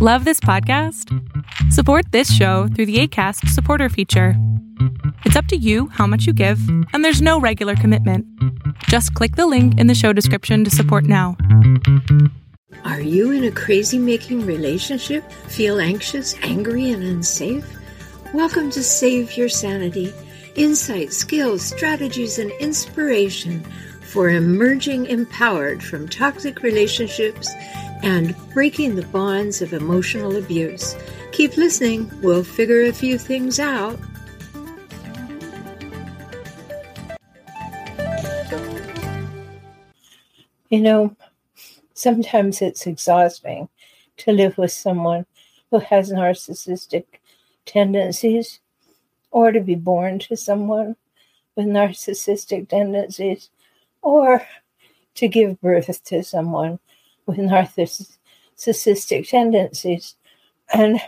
Love this podcast? Support this show through the ACAST supporter feature. It's up to you how much you give, and there's no regular commitment. Just click the link in the show description to support now. Are you in a crazy making relationship? Feel anxious, angry, and unsafe? Welcome to Save Your Sanity insight, skills, strategies, and inspiration for emerging empowered from toxic relationships and breaking the bonds of emotional abuse. Keep listening, we'll figure a few things out. You know, sometimes it's exhausting to live with someone who has narcissistic tendencies or to be born to someone with narcissistic tendencies or to give birth to someone with narcissistic tendencies. And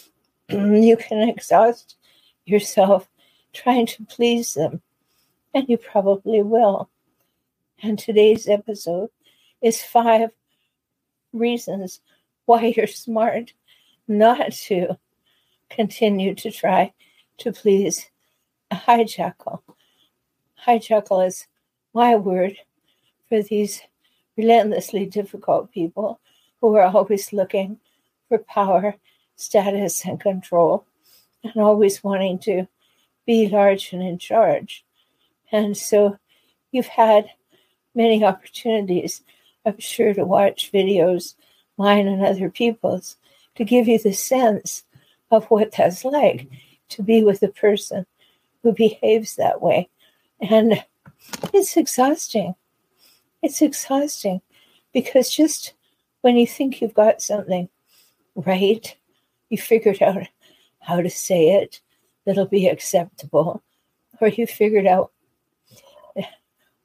you can exhaust yourself trying to please them, and you probably will. And today's episode is five reasons why you're smart not to continue to try to please a hijackal. Hijackal is my word for these relentlessly difficult people who are always looking for power, status, and control, and always wanting to be large and in charge. And so you've had many opportunities, I'm sure, to watch videos, mine and other people's, to give you the sense of what that's like to be with a person who behaves that way. And it's exhausting. It's exhausting because just when you think you've got something right, you figured out how to say it that'll be acceptable, or you figured out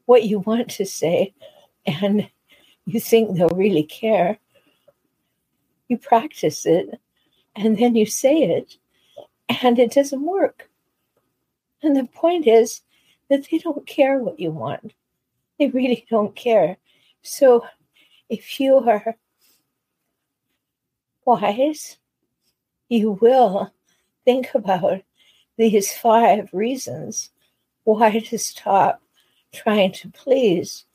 what you want to say and you think they'll really care. You practice it and then you say it and it doesn't work. And the point is that they don't care what you want. They really don't care. So if you are wise, you will think about these five reasons why to stop trying to please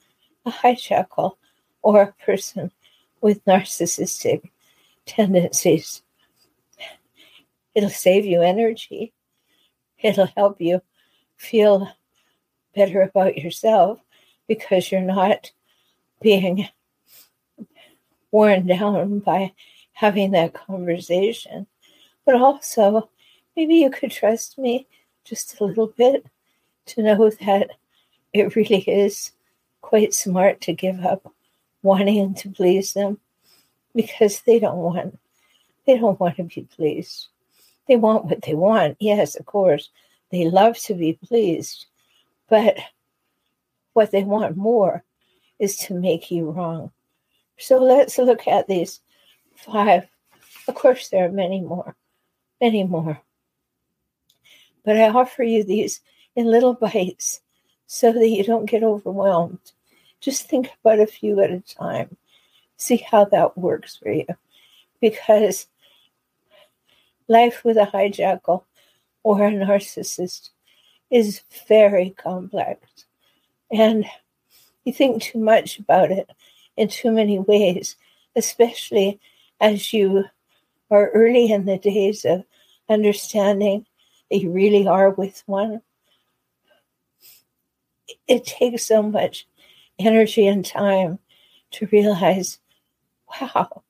a hijackal or a person with narcissistic tendencies. It'll save you energy. It'll help you feel better about yourself because you're not being worn down by having that conversation. But also, maybe you could trust me just a little bit to know that it really is quite smart to give up wanting to please them because they don't want they don't want to be pleased they want what they want. Yes, of course, they love to be pleased, but what they want more is to make you wrong. So let's look at these five. Of course, there are many more, many more. But I offer you these in little bites so that you don't get overwhelmed. Just think about a few at a time. See how that works for you. Because life with a hijackal or a narcissist is very complex. And you think too much about it in too many ways, especially as you are early in the days of understanding that you really are with one. It takes so much energy and time to realize, wow,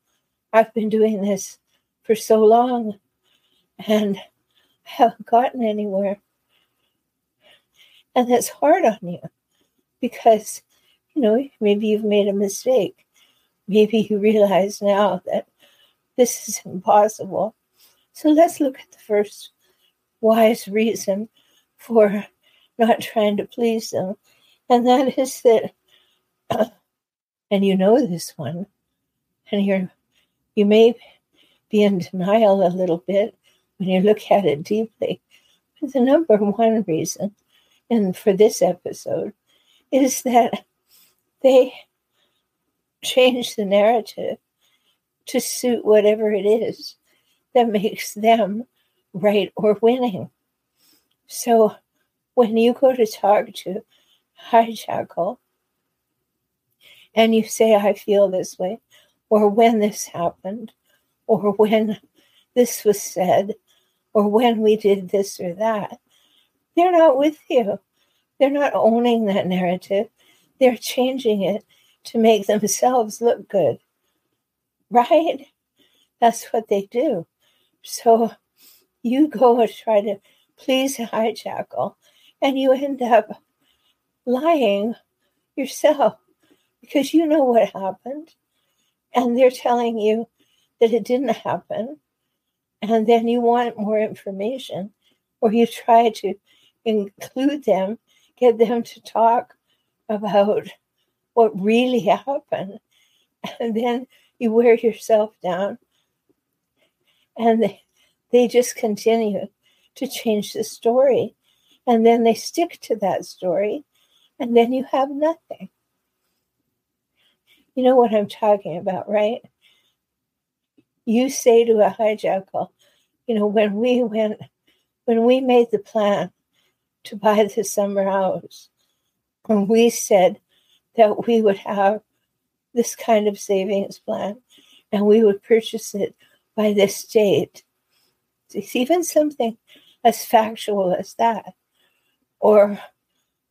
I've been doing this for so long and I haven't gotten anywhere. And that's hard on you because, you know, maybe you've made a mistake. Maybe you realize now that this is impossible. So let's look at the first wise reason for not trying to please them. And that is that, and you know this one, and you're, you may be in denial a little bit, when you look at it deeply. But the number one reason, and for this episode, is that they change the narrative to suit whatever it is that makes them right or winning. So when you go to talk to hijackal and you say, I feel this way, or when this happened, or when this was said, or when we did this or that, they're not with you. They're not owning that narrative. They're changing it to make themselves look good. Right? That's what they do. So you go and try to please a hijackal, and you end up lying yourself because you know what happened. And they're telling you that it didn't happen. And then you want more information, or you try to include them, get them to talk about what really happened. And then you wear yourself down and they, they just continue to change the story. And then they stick to that story, and then you have nothing. You know what I'm talking about, right? You say to a hijackal, you know, when we went, when we made the plan to buy the summer house, and we said that we would have this kind of savings plan and we would purchase it by this date. It's even something as factual as that. Or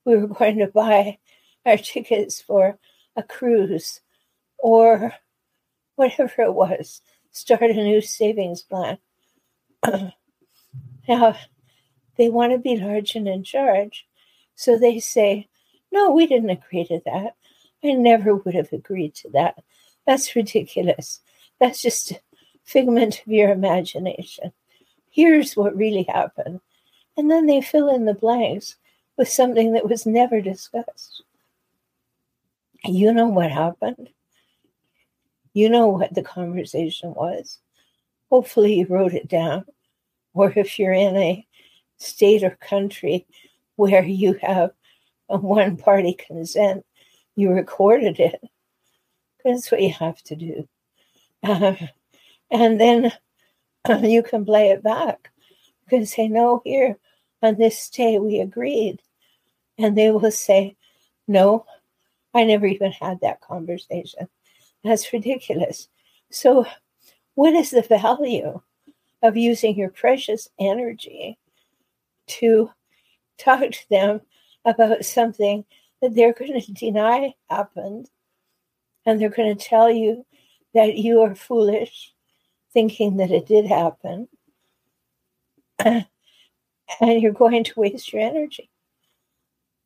we were going to buy our tickets for a cruise or whatever it was, start a new savings plan. now, they want to be large and in charge. So they say, no, we didn't agree to that. I never would have agreed to that. That's ridiculous. That's just a figment of your imagination. Here's what really happened. And then they fill in the blanks with something that was never discussed. You know what happened. You know what the conversation was. Hopefully, you wrote it down. Or if you're in a state or country where you have a one party consent, you recorded it. That's what you have to do. Uh, and then uh, you can play it back. You can say, No, here on this day we agreed. And they will say, No, I never even had that conversation. That's ridiculous. So, what is the value of using your precious energy to talk to them about something that they're going to deny happened. And they're going to tell you that you are foolish thinking that it did happen. And you're going to waste your energy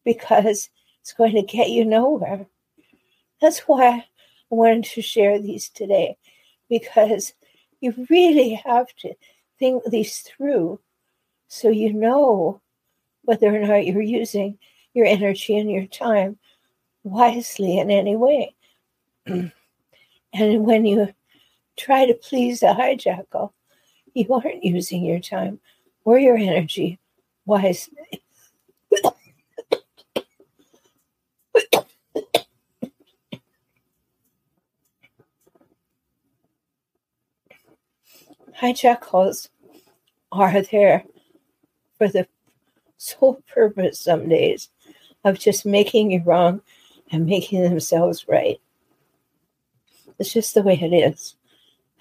because it's going to get you nowhere. That's why i wanted to share these today because you really have to think these through so you know whether or not you're using your energy and your time wisely in any way. and when you try to please a hijackal, you aren't using your time or your energy wisely. hijackals are there for the sole purpose some days of just making you wrong and making themselves right. It's just the way it is.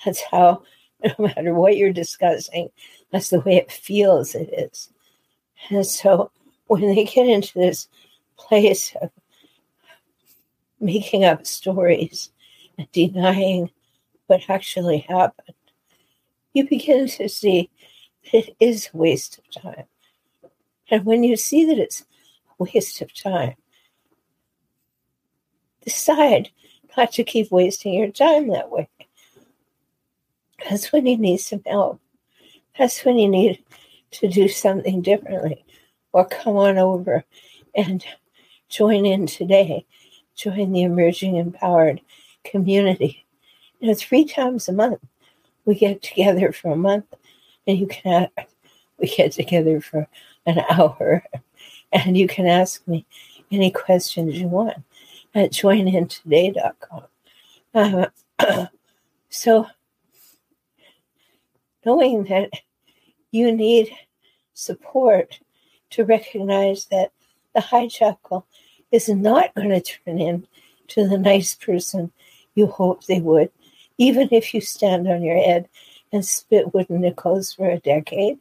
That's how, no matter what you're discussing, that's the way it feels it is. And so when they get into this place of making up stories and denying what actually happened, you begin to see it is a waste of time. And when you see that it's a waste of time, decide not to keep wasting your time that way. That's when you need some help. That's when you need to do something differently or come on over and join in today. Join the emerging empowered community. You know, three times a month we get together for a month and you can we get together for an hour and you can ask me any questions you want at joinintoday.com. Uh, so knowing that you need support to recognize that the hijackal is not going to turn into the nice person you hope they would, even if you stand on your head and spit wooden nickels for a decade.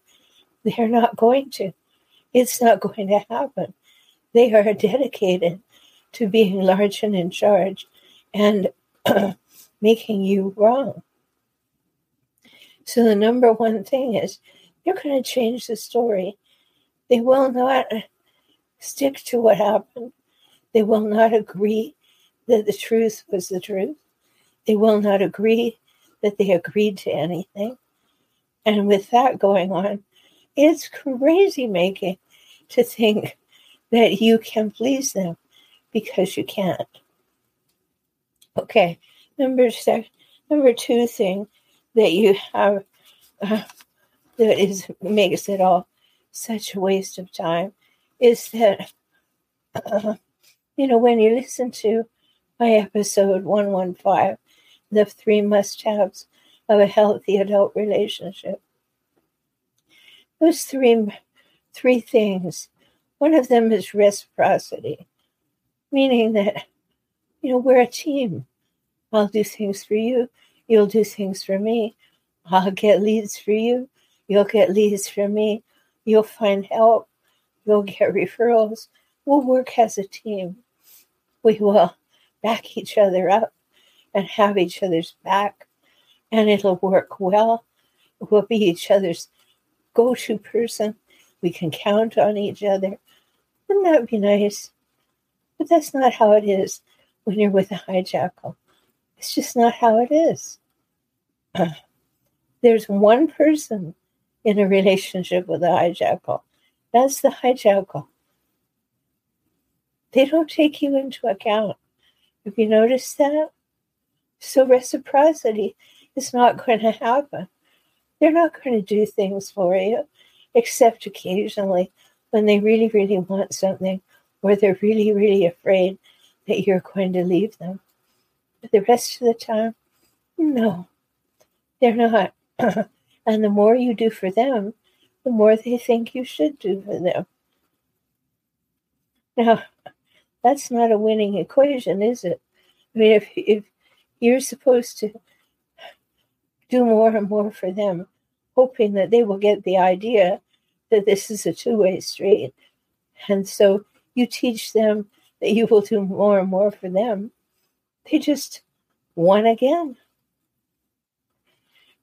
They're not going to. It's not going to happen. They are dedicated to being large and in charge and making you wrong. So, the number one thing is you're going to change the story. They will not stick to what happened. They will not agree that the truth was the truth. They will not agree that they agreed to anything. And with that going on, it's crazy making to think that you can please them because you can't. Okay, number number two thing that you have uh, that is makes it all such a waste of time is that uh, you know when you listen to my episode 115 the three must-haves of a healthy adult relationship those three three things one of them is reciprocity meaning that, you know, we're a team. I'll do things for you. You'll do things for me. I'll get leads for you. You'll get leads for me. You'll find help. You'll get referrals. We'll work as a team. We will back each other up and have each other's back, and it'll work well. We'll be each other's go to person. We can count on each other. Wouldn't that be nice? But that's not how it is when you're with a hijackal. It's just not how it is. there's one person in a relationship with a hijackal. That's the hijackal. They don't take you into account. Have you noticed that? So reciprocity is not going to happen. They're not going to do things for you, except occasionally when they really, really want something or they're really, really afraid that you're going to leave them. But the rest of the time, no, they're not. and the more you do for them, the more they think you should do for them. Now, that's not a winning equation, is it? I mean, if, if you're supposed to do more and more for them, hoping that they will get the idea that this is a two way street. And so you teach them that you will do more and more for them, they just won again.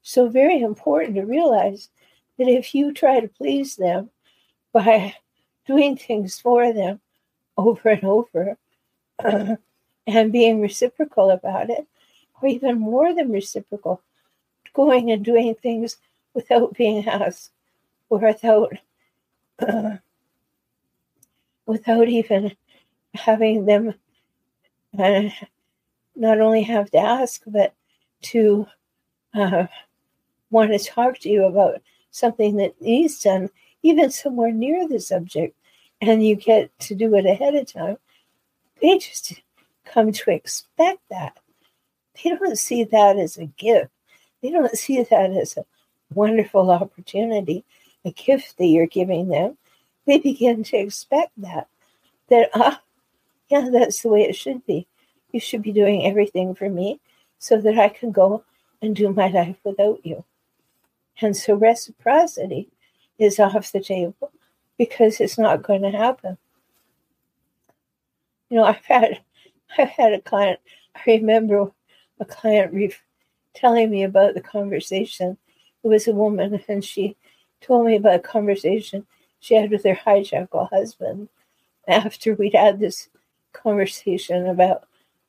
So, very important to realize that if you try to please them by doing things for them over and over and being reciprocal about it, or even more than reciprocal, going and doing things without being asked or without uh, without even having them uh, not only have to ask, but to uh, want to talk to you about something that needs done, even somewhere near the subject, and you get to do it ahead of time. They just come to expect that. They don't see that as a gift. They don't see that as a wonderful opportunity, a gift that you're giving them they begin to expect that. That, ah, yeah, that's the way it should be. You should be doing everything for me so that I can go and do my life without you. And so reciprocity is off the table because it's not going to happen. You know, I've had I've had a client. I remember a client re- telling me about the conversation. It was a woman, and she told me about a conversation she had with her hijackal husband after we'd had this conversation about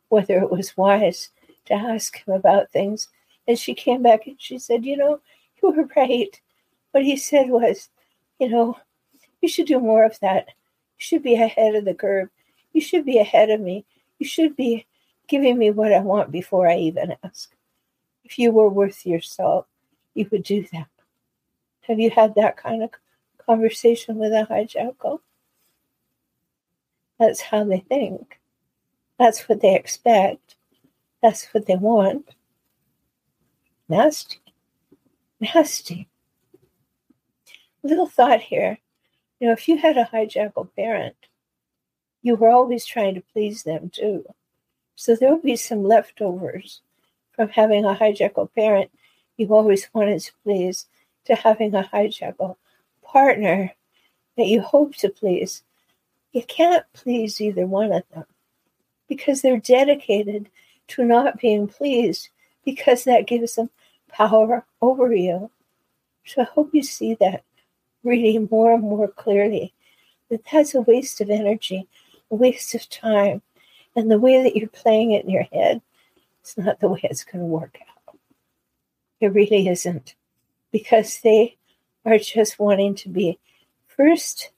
whether it was wise to ask him about things. And she came back and she said, You know, you were right. What he said was, You know, you should do more of that. You should be ahead of the curve. You should be ahead of me. You should be giving me what I want before I even ask. If you were worth your salt, you would do that. Have you had that kind of conversation with a hijackal. That's how they think. That's what they expect. That's what they want. Nasty. nasty. Little thought here. You know, if you had a hijackal parent, you were always trying to please them too. So there'll be some leftovers from having a hijackal parent you always wanted to please to having a hijackal partner that you hope to please. You can't please either one of them because they're dedicated to not being pleased because that gives them power over you. So I hope you see that reading more and more clearly that that's a waste of energy, a waste of time. And the way that you're playing it in your head, it's not the way it's going to work out. It really isn't. Because they are just wanting to be first,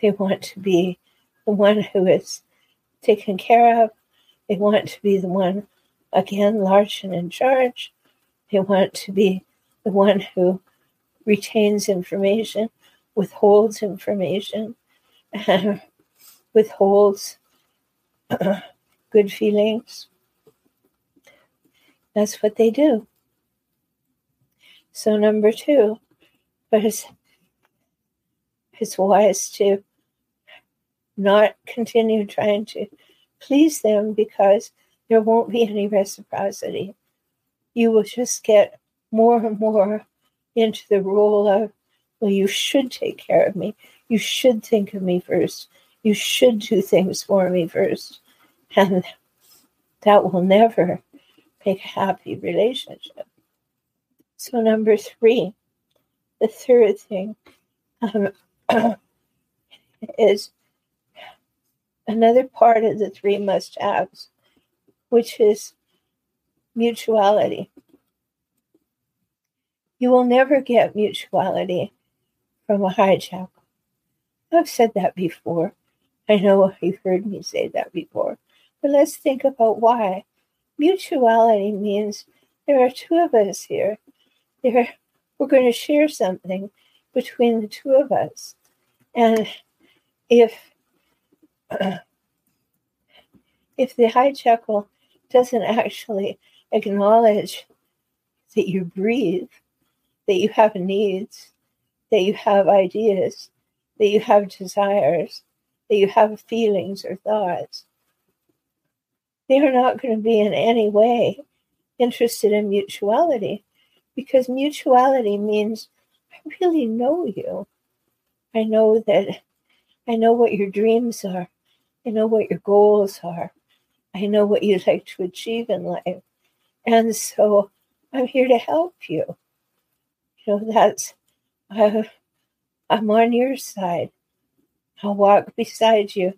they want to be the one who is taken care of. They want to be the one, again, large and in charge. They want to be the one who retains information, withholds information, and withholds good feelings. That's what they do. So, number two, it's, it's wise to not continue trying to please them because there won't be any reciprocity. You will just get more and more into the role of, well, you should take care of me. You should think of me first. You should do things for me first. And that will never make a happy relationship. So, number three, the third thing um, is another part of the three must haves, which is mutuality. You will never get mutuality from a hijack. I've said that before. I know you've heard me say that before. But let's think about why. Mutuality means there are two of us here. There, we're going to share something between the two of us. And if if the hijackal doesn't actually acknowledge that you breathe, that you have needs, that you have ideas, that you have desires, that you have feelings or thoughts, they are not going to be in any way interested in mutuality because mutuality means I really know you. I know that I know what your dreams are. I know what your goals are. I know what you'd like to achieve in life. And so I'm here to help you. You know, that's, I, I'm on your side. I'll walk beside you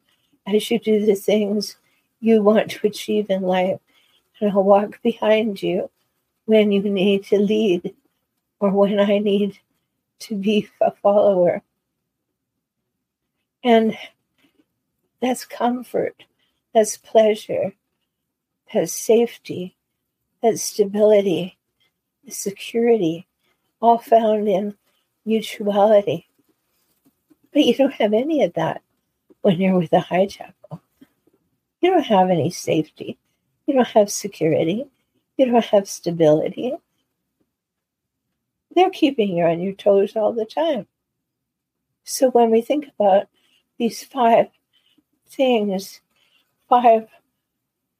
as you do the things you want to achieve in life. And I'll walk behind you when you need to lead or when I need to be a follower. And that's comfort, that's pleasure, that's safety, that's stability, security, all found in mutuality. But you don't have any of that when you're with a hijackal. You don't have any safety. You don't have security. You don't have stability. They're keeping you on your toes all the time. So when we think about these five things, five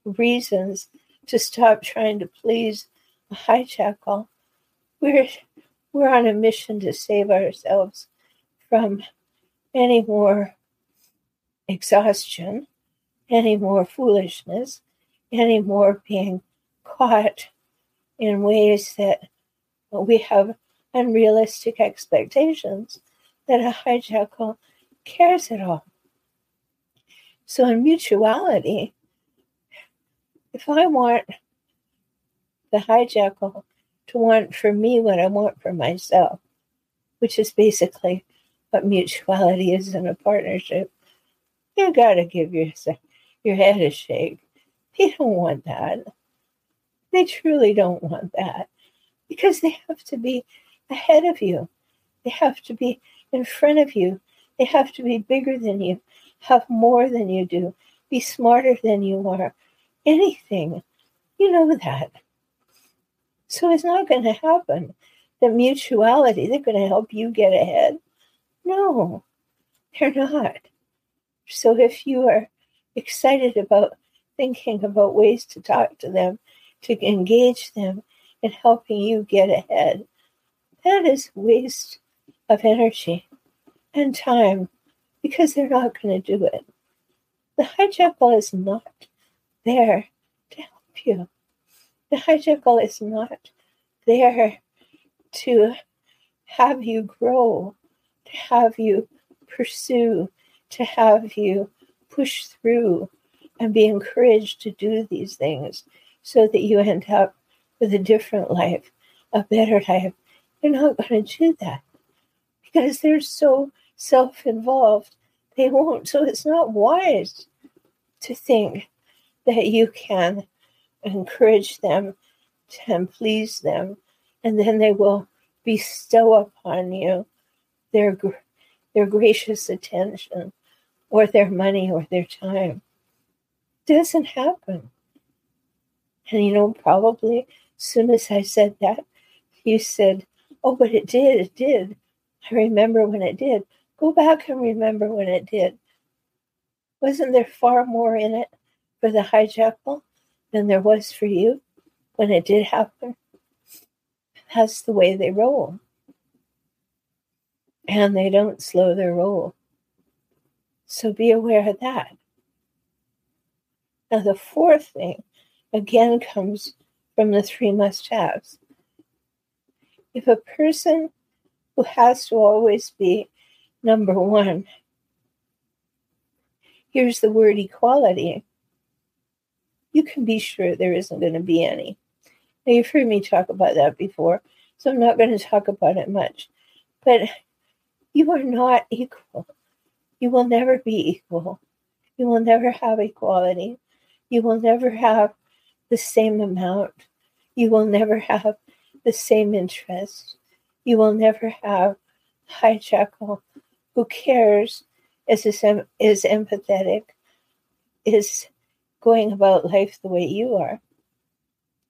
reasons to stop trying to please a hijackal, we're we're on a mission to save ourselves from any more exhaustion any more foolishness, any more being caught in ways that we have unrealistic expectations that a hijackal cares at all. So, in mutuality, if I want the hijackal to want for me what I want for myself, which is basically what mutuality is in a partnership, you got to give yourself your head a shake. They don't want that. They truly don't want that because they have to be ahead of you. They have to be in front of you. They have to be bigger than you, have more than you do, be smarter than you are. Anything. You know that. So it's not going to happen that mutuality, they're going to help you get ahead. No, they're not. So if you are excited about thinking about ways to talk to them, to engage them in helping you get ahead, that is waste of energy and time because they're not going to do it. The hijackal is not there to help you. The hijackal is not there to have you grow, have you pursue, to have you push through and be encouraged to do these things so that you end up with a different life, a better life. They're not going to do that because they're so self involved. They won't. So it's not wise to think that you can encourage them and please them, and then they will bestow upon you their their gracious attention or their money or their time. Doesn't happen. And you know, probably as soon as I said that, you said, Oh, but it did, it did. I remember when it did. Go back and remember when it did. Wasn't there far more in it for the hijackal than there was for you when it did happen? That's the way they roll. And they don't slow their roll. So be aware of that. Now, the fourth thing again comes from the three must haves. If a person who has to always be number one, here's the word equality, you can be sure there isn't going to be any. Now, you've heard me talk about that before, so I'm not going to talk about it much. But you are not equal. You will never be equal. You will never have equality. You will never have the same amount. You will never have the same interest. You will never have hijackal who cares, is, is empathetic, is going about life the way you are.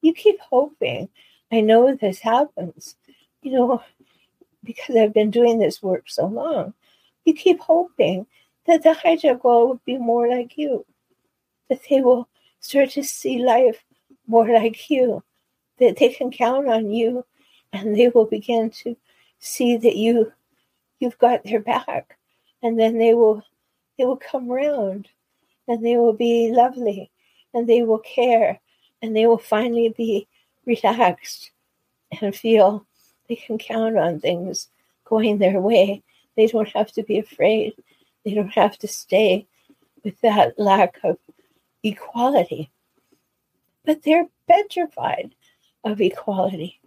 You keep hoping. I know this happens, you know, because I've been doing this work so long. You keep hoping that the hijackal will be more like you, that they will start to see life more like you, that they can count on you and they will begin to see that you you've got their back and then they will they will come round and they will be lovely and they will care and they will finally be relaxed and feel they can count on things going their way. They don't have to be afraid. They don't have to stay with that lack of equality. But they're petrified of equality.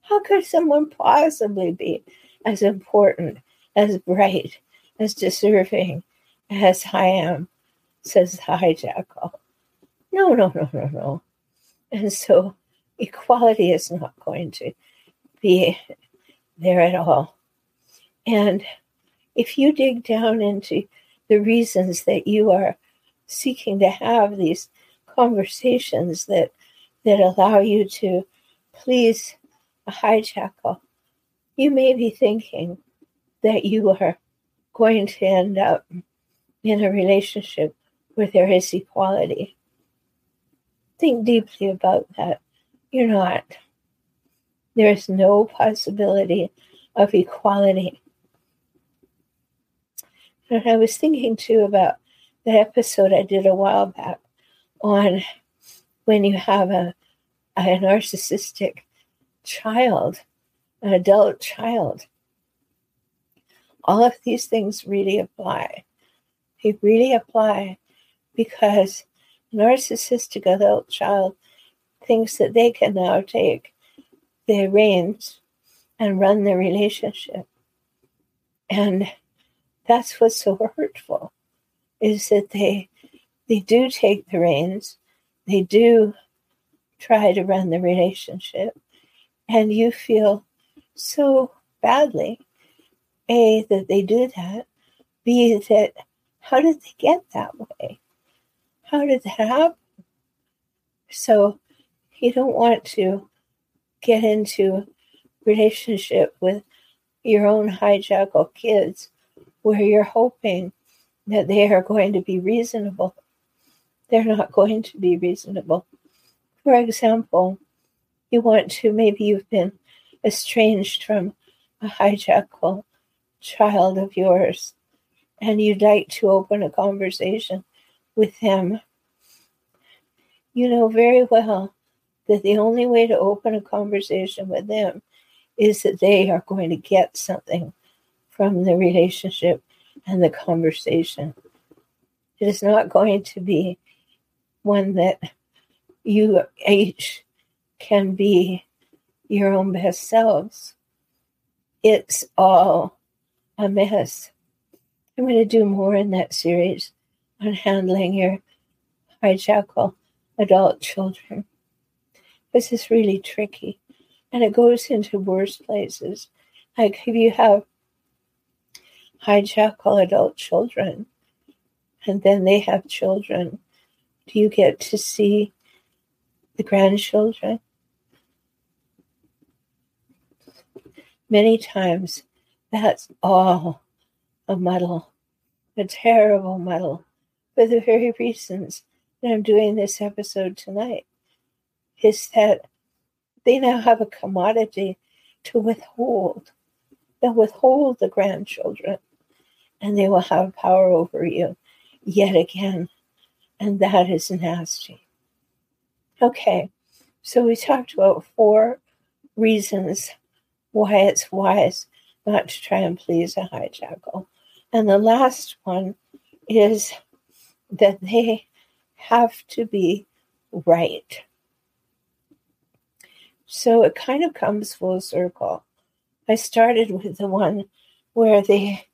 How could someone possibly be as important, as bright, as deserving as I am, says the hijackal. No, no, no, no, no. And so equality is not going to be there at all. And if you dig down into the reasons that you are seeking to have these conversations that that allow you to please a hijackal, you may be thinking that you are going to end up in a relationship where there is equality. Think deeply about that. You're not. There is no possibility of equality. And I was thinking too about the episode I did a while back on when you have a, a narcissistic child, an adult child. All of these things really apply. They really apply because narcissistic adult child thinks that they can now take the reins and run the relationship. And that's what's so hurtful is that they they do take the reins, they do try to run the relationship, and you feel so badly. A that they do that, B that how did they get that way? How did that happen? So you don't want to get into relationship with your own hijackal kids where you're hoping that they are going to be reasonable. They're not going to be reasonable. For example, you want to, maybe you've been estranged from a hijackal child of yours, and you'd like to open a conversation with them. You know very well that the only way to open a conversation with them is that they are going to get something from the relationship and the conversation. It is not going to be one that you each can be your own best selves. It's all a mess. I'm going to do more in that series on handling your hijackal adult children. This is really tricky and it goes into worse places. Like if you have hijackal adult children and then they have children, do you get to see the grandchildren? Many times that's all a muddle, a terrible muddle, for the very reasons that I'm doing this episode tonight. Is that they now have a commodity to withhold. They'll withhold the grandchildren and they will have power over you yet again. And that is nasty. Okay, so we talked about four reasons why it's wise not to try and please a hijackal. And the last one is that they have to be right. So it kind of comes full circle. I started with the one where they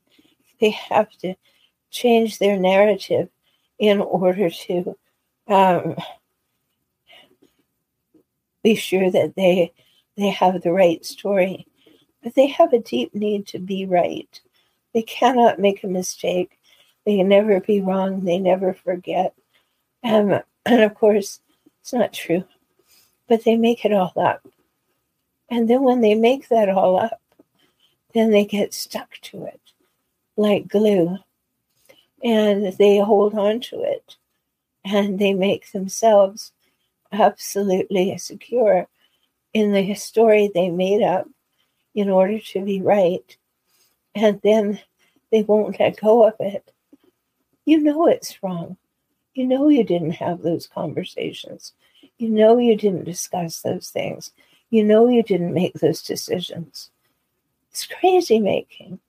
they have to change their narrative in order to um, be sure that they they have the right story. But they have a deep need to be right. They cannot make a mistake. They can never be wrong. They never forget. Um, and of course, it's not true but they make it all up. And then when they make that all up, then they get stuck to it like glue and they hold on to it and they make themselves absolutely secure in the story they made up in order to be right. And then they won't let go of it. You know it's wrong. You know you didn't have those conversations. You know you didn't discuss those things. You know you didn't make those decisions. It's crazy making.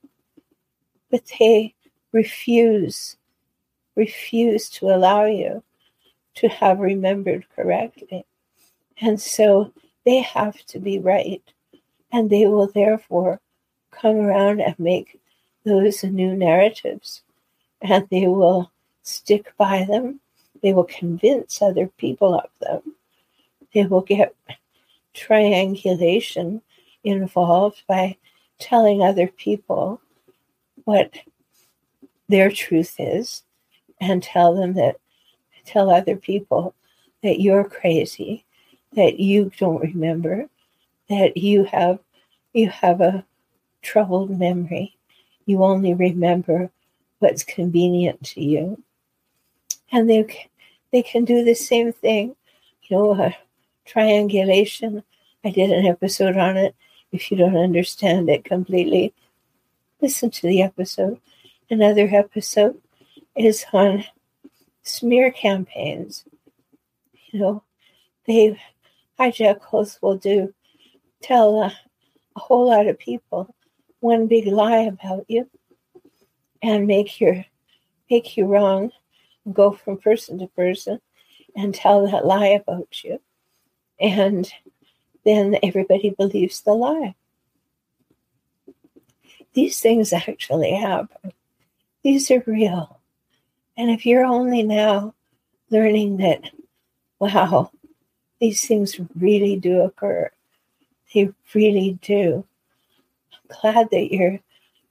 But they refuse, refuse to allow you to have remembered correctly. And so they have to be right. And they will therefore come around and make those new narratives. And they will stick by them. They will convince other people of them. They will get triangulation involved by telling other people what their truth is and tell them that tell other people that you're crazy that you don't remember that you have you have a troubled memory. You only remember what's convenient to you. And they they can do the same thing you know uh, triangulation. I did an episode on it. If you don't understand it completely, listen to the episode. Another episode is on smear campaigns. You know, they hijackals will do tell a, a whole lot of people one big lie about you and make your make you wrong go from person to person and tell that lie about you and then everybody believes the lie. These things actually happen. These are real. And if you're only now learning that, wow, these things really do occur, they really do. I'm glad that you're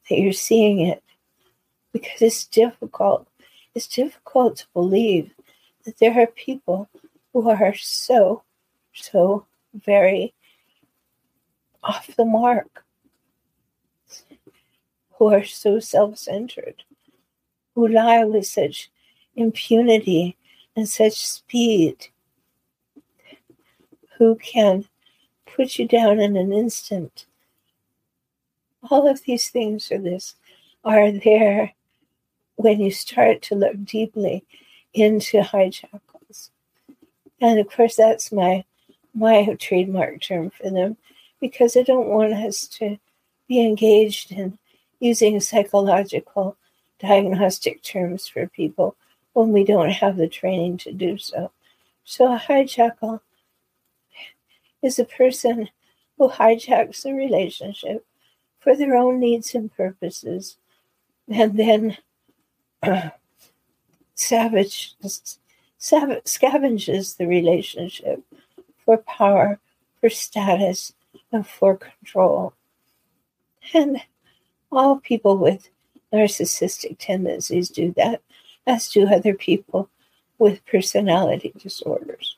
that you're seeing it because it's difficult. It's difficult to believe that there are people who are so so very off the mark, who are so self centered, who lie with such impunity and such speed, who can put you down in an instant. All of these things are this are there when you start to look deeply into hijackals. And of course that's my my trademark term for them because I don't want us to be engaged in using psychological diagnostic terms for people when we don't have the training to do so. So a hijackal is a person who hijacks the relationship for their own needs and purposes and then savage, savage, scavenges the relationship for power, for status, and for control. And all people with narcissistic tendencies do that, as do other people with personality disorders.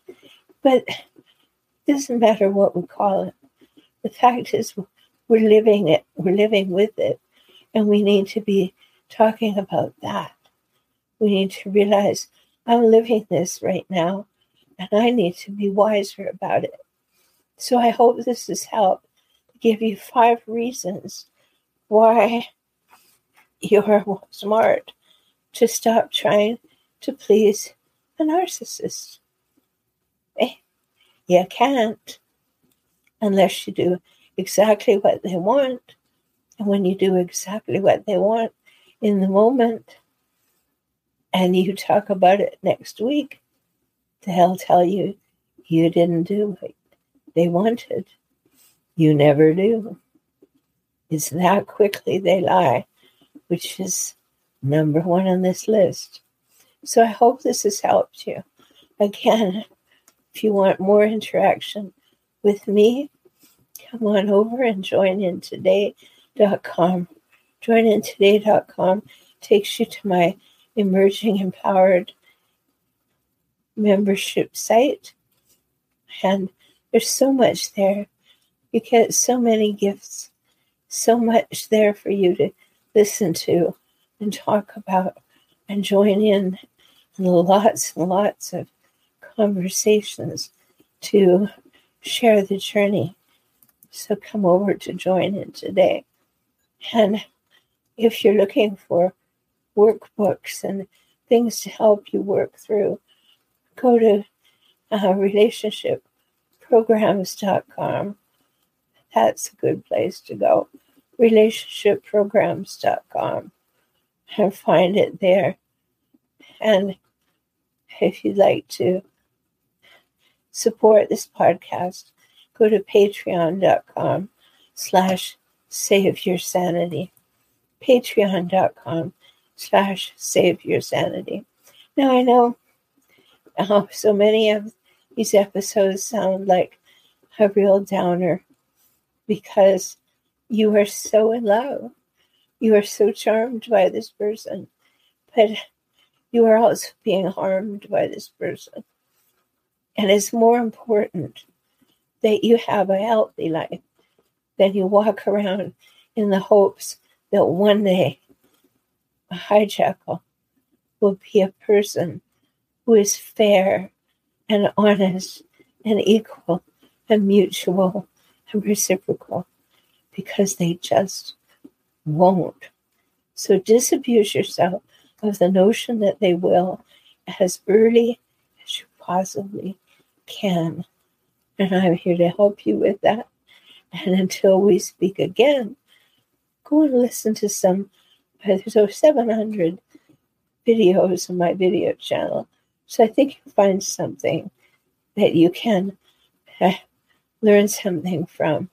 But it doesn't matter what we call it. The fact is, we're living it, we're living with it, and we need to be talking about that. We need to realize I'm living this right now, and I need to be wiser about it. So I hope this has helped give you five reasons why you're smart to stop trying to please a narcissist. Eh, you can't unless you do exactly what they want. And when you do exactly what they want in the moment and you talk about it next week, they'll tell you you didn't do what they wanted. You never do. It's that quickly they lie, which is number one on this list. So I hope this has helped you. Again, if you want more interaction with me, come on over and join in today.com. Joinintoday.com takes you to my emerging empowered membership site. And there's so much there. You get so many gifts, so much there for you to listen to and talk about and join in, and lots and lots of conversations to share the journey. So come over to join in today. And if you're looking for workbooks and things to help you work through, go to uh, relationshipprograms.com. That's a good place to go. Relationshipprograms.com and find it there. And if you'd like to support this podcast, go to patreon.com slash save your sanity. Patreon.com slash save your sanity. Now I know uh, so many of these episodes sound like a real downer because you are so in love. You are so charmed by this person, but you are also being harmed by this person. And it's more important that you have a healthy life than you walk around in the hopes that one day a hijackal will be a person who is fair and honest and equal and mutual and reciprocal because they just won't. So disabuse yourself of the notion that they will as early as you possibly can. And I'm here to help you with that. And until we speak again, go and listen to some, there's over 700 videos on my video channel. So I think you'll find something that you can uh, learn something from.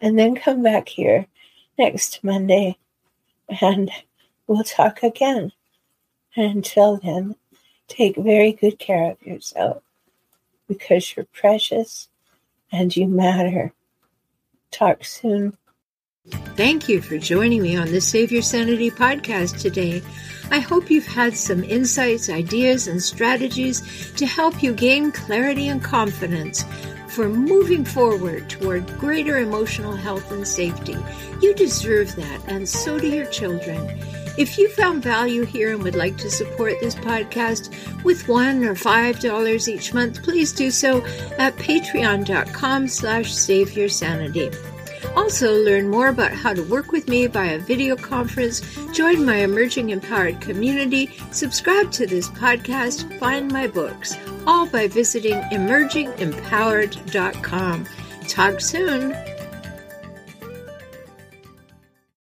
And then come back here next Monday and we'll talk again. Until then, take very good care of yourself because you're precious and you matter. Talk soon. Thank you for joining me on the Save Your Sanity podcast today. I hope you've had some insights, ideas, and strategies to help you gain clarity and confidence for moving forward toward greater emotional health and safety. You deserve that, and so do your children. If you found value here and would like to support this podcast with one or five dollars each month, please do so at patreon.com slash save sanity. Also, learn more about how to work with me via a video conference, join my emerging empowered community, subscribe to this podcast, find my books, all by visiting emergingempowered.com. Talk soon.